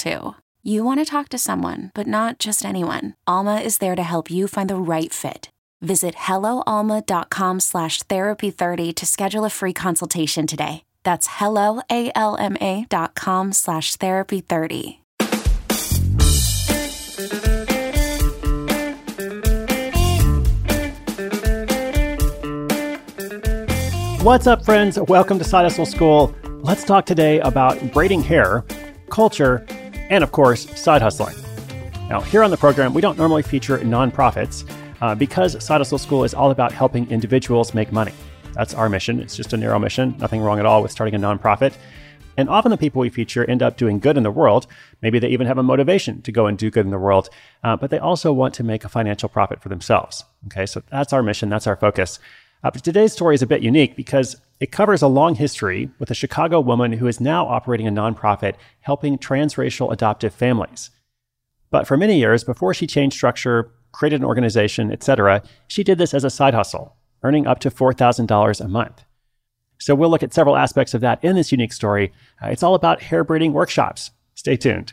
too. You want to talk to someone, but not just anyone. Alma is there to help you find the right fit. Visit helloalma.com slash therapy30 to schedule a free consultation today. That's helloalma.com slash therapy30. What's up, friends? Welcome to Side Hustle School. Let's talk today about braiding hair, culture, and of course, side hustling. Now, here on the program, we don't normally feature nonprofits uh, because Side Hustle School is all about helping individuals make money. That's our mission. It's just a narrow mission. Nothing wrong at all with starting a nonprofit. And often the people we feature end up doing good in the world. Maybe they even have a motivation to go and do good in the world, uh, but they also want to make a financial profit for themselves. Okay, so that's our mission. That's our focus. Uh, but today's story is a bit unique because it covers a long history with a Chicago woman who is now operating a nonprofit helping transracial adoptive families. But for many years, before she changed structure, created an organization, etc., she did this as a side hustle, earning up to $4,000 a month. So we'll look at several aspects of that in this unique story. Uh, it's all about hair braiding workshops. Stay tuned.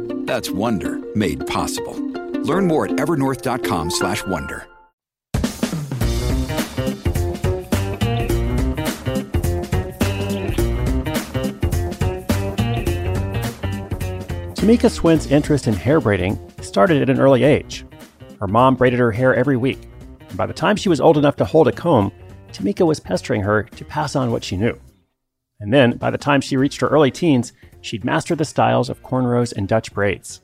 That's Wonder made possible. Learn more at evernorth.com/wonder. Tamika Swint's interest in hair braiding started at an early age. Her mom braided her hair every week, and by the time she was old enough to hold a comb, Tamika was pestering her to pass on what she knew. And then, by the time she reached her early teens, she'd mastered the styles of cornrows and Dutch braids.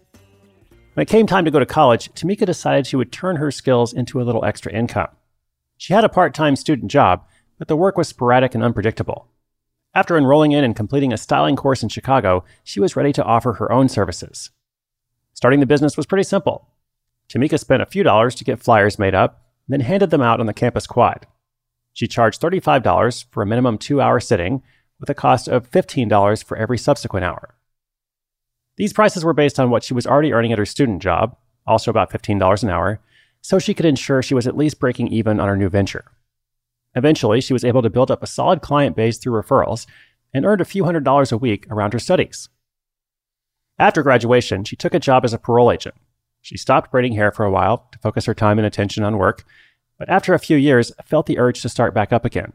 When it came time to go to college, Tamika decided she would turn her skills into a little extra income. She had a part time student job, but the work was sporadic and unpredictable. After enrolling in and completing a styling course in Chicago, she was ready to offer her own services. Starting the business was pretty simple. Tamika spent a few dollars to get flyers made up, then handed them out on the campus quad. She charged $35 for a minimum two hour sitting, with a cost of $15 for every subsequent hour. These prices were based on what she was already earning at her student job, also about $15 an hour, so she could ensure she was at least breaking even on her new venture. Eventually, she was able to build up a solid client base through referrals and earned a few hundred dollars a week around her studies. After graduation, she took a job as a parole agent. She stopped braiding hair for a while to focus her time and attention on work, but after a few years, felt the urge to start back up again.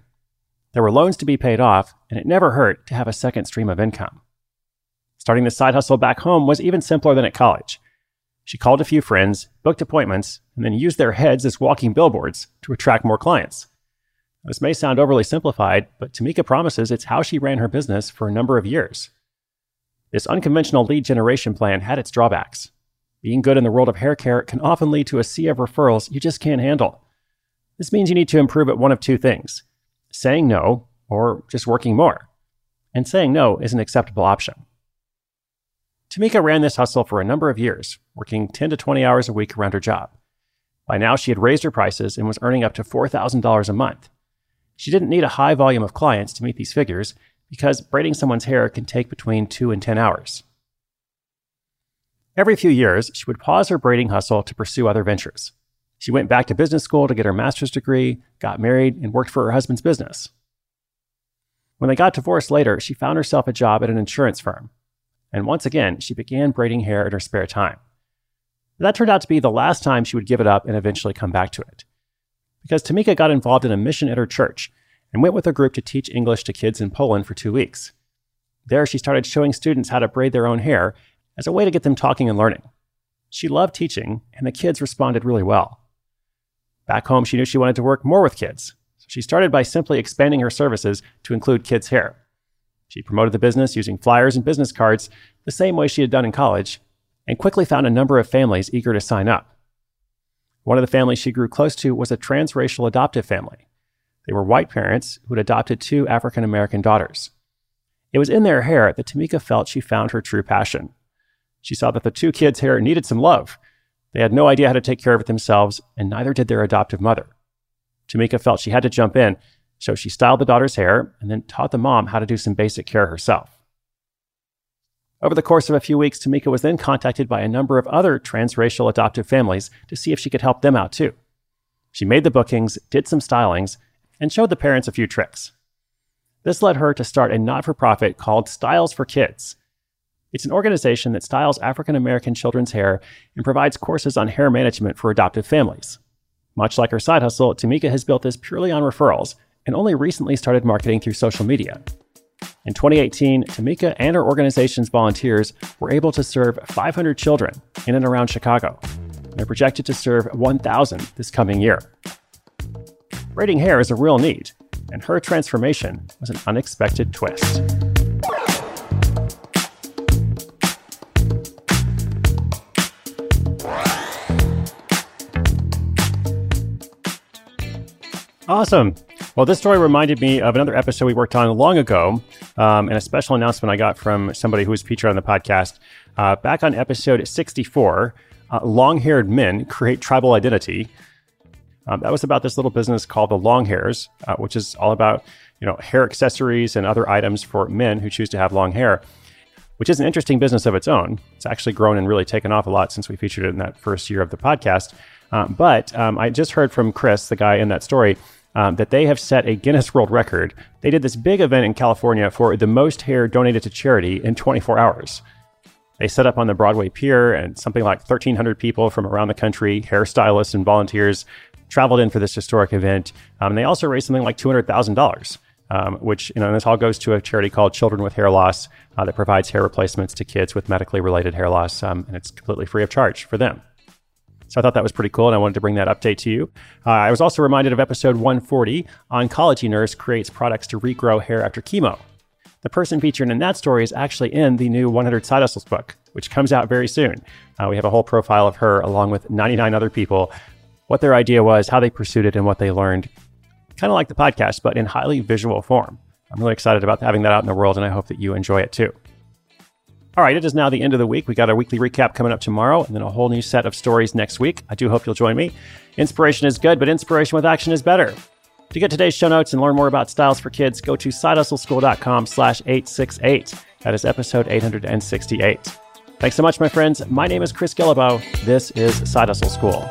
There were loans to be paid off, and it never hurt to have a second stream of income. Starting the side hustle back home was even simpler than at college. She called a few friends, booked appointments, and then used their heads as walking billboards to attract more clients. This may sound overly simplified, but Tamika promises it's how she ran her business for a number of years. This unconventional lead generation plan had its drawbacks. Being good in the world of hair care can often lead to a sea of referrals you just can't handle. This means you need to improve at one of two things saying no or just working more. And saying no is an acceptable option. Tamika ran this hustle for a number of years, working 10 to 20 hours a week around her job. By now, she had raised her prices and was earning up to $4,000 a month. She didn't need a high volume of clients to meet these figures because braiding someone's hair can take between 2 and 10 hours. Every few years, she would pause her braiding hustle to pursue other ventures. She went back to business school to get her master's degree, got married, and worked for her husband's business. When they got divorced later, she found herself a job at an insurance firm. And once again, she began braiding hair in her spare time. That turned out to be the last time she would give it up and eventually come back to it. Because Tamika got involved in a mission at her church and went with a group to teach English to kids in Poland for two weeks. There, she started showing students how to braid their own hair as a way to get them talking and learning. She loved teaching, and the kids responded really well. Back home, she knew she wanted to work more with kids, so she started by simply expanding her services to include kids' hair. She promoted the business using flyers and business cards the same way she had done in college, and quickly found a number of families eager to sign up. One of the families she grew close to was a transracial adoptive family. They were white parents who had adopted two African American daughters. It was in their hair that Tamika felt she found her true passion. She saw that the two kids' hair needed some love. They had no idea how to take care of it themselves, and neither did their adoptive mother. Tamika felt she had to jump in, so she styled the daughter's hair and then taught the mom how to do some basic care herself. Over the course of a few weeks, Tamika was then contacted by a number of other transracial adoptive families to see if she could help them out too. She made the bookings, did some stylings, and showed the parents a few tricks. This led her to start a not for profit called Styles for Kids, it's an organization that styles African American children's hair and provides courses on hair management for adoptive families. Much like her side hustle, Tamika has built this purely on referrals and only recently started marketing through social media. In 2018, Tamika and her organization's volunteers were able to serve 500 children in and around Chicago. They're projected to serve 1,000 this coming year. Braiding hair is a real need, and her transformation was an unexpected twist. Awesome. Well, this story reminded me of another episode we worked on long ago, um, and a special announcement I got from somebody who was featured on the podcast. Uh, back on episode 64, uh, Long Haired Men Create Tribal Identity. Um, that was about this little business called the Long Hairs, uh, which is all about you know hair accessories and other items for men who choose to have long hair, which is an interesting business of its own. It's actually grown and really taken off a lot since we featured it in that first year of the podcast. Uh, but um, I just heard from Chris, the guy in that story, um, that they have set a Guinness World Record. They did this big event in California for the most hair donated to charity in 24 hours. They set up on the Broadway Pier, and something like 1,300 people from around the country, hairstylists and volunteers, traveled in for this historic event. Um, and they also raised something like $200,000. Um, which you know, this all goes to a charity called Children with Hair Loss uh, that provides hair replacements to kids with medically related hair loss, um, and it's completely free of charge for them. So I thought that was pretty cool, and I wanted to bring that update to you. Uh, I was also reminded of episode 140 Oncology Nurse creates products to regrow hair after chemo. The person featured in that story is actually in the new 100 Side Hustles book, which comes out very soon. Uh, we have a whole profile of her along with 99 other people, what their idea was, how they pursued it, and what they learned. Kind of like the podcast, but in highly visual form. I'm really excited about having that out in the world, and I hope that you enjoy it too. All right, it is now the end of the week. We got our weekly recap coming up tomorrow and then a whole new set of stories next week. I do hope you'll join me. Inspiration is good, but inspiration with action is better. To get today's show notes and learn more about styles for kids, go to sidehustleschool.com slash 868. That is episode 868. Thanks so much, my friends. My name is Chris Guillebeau. This is Side Hustle School.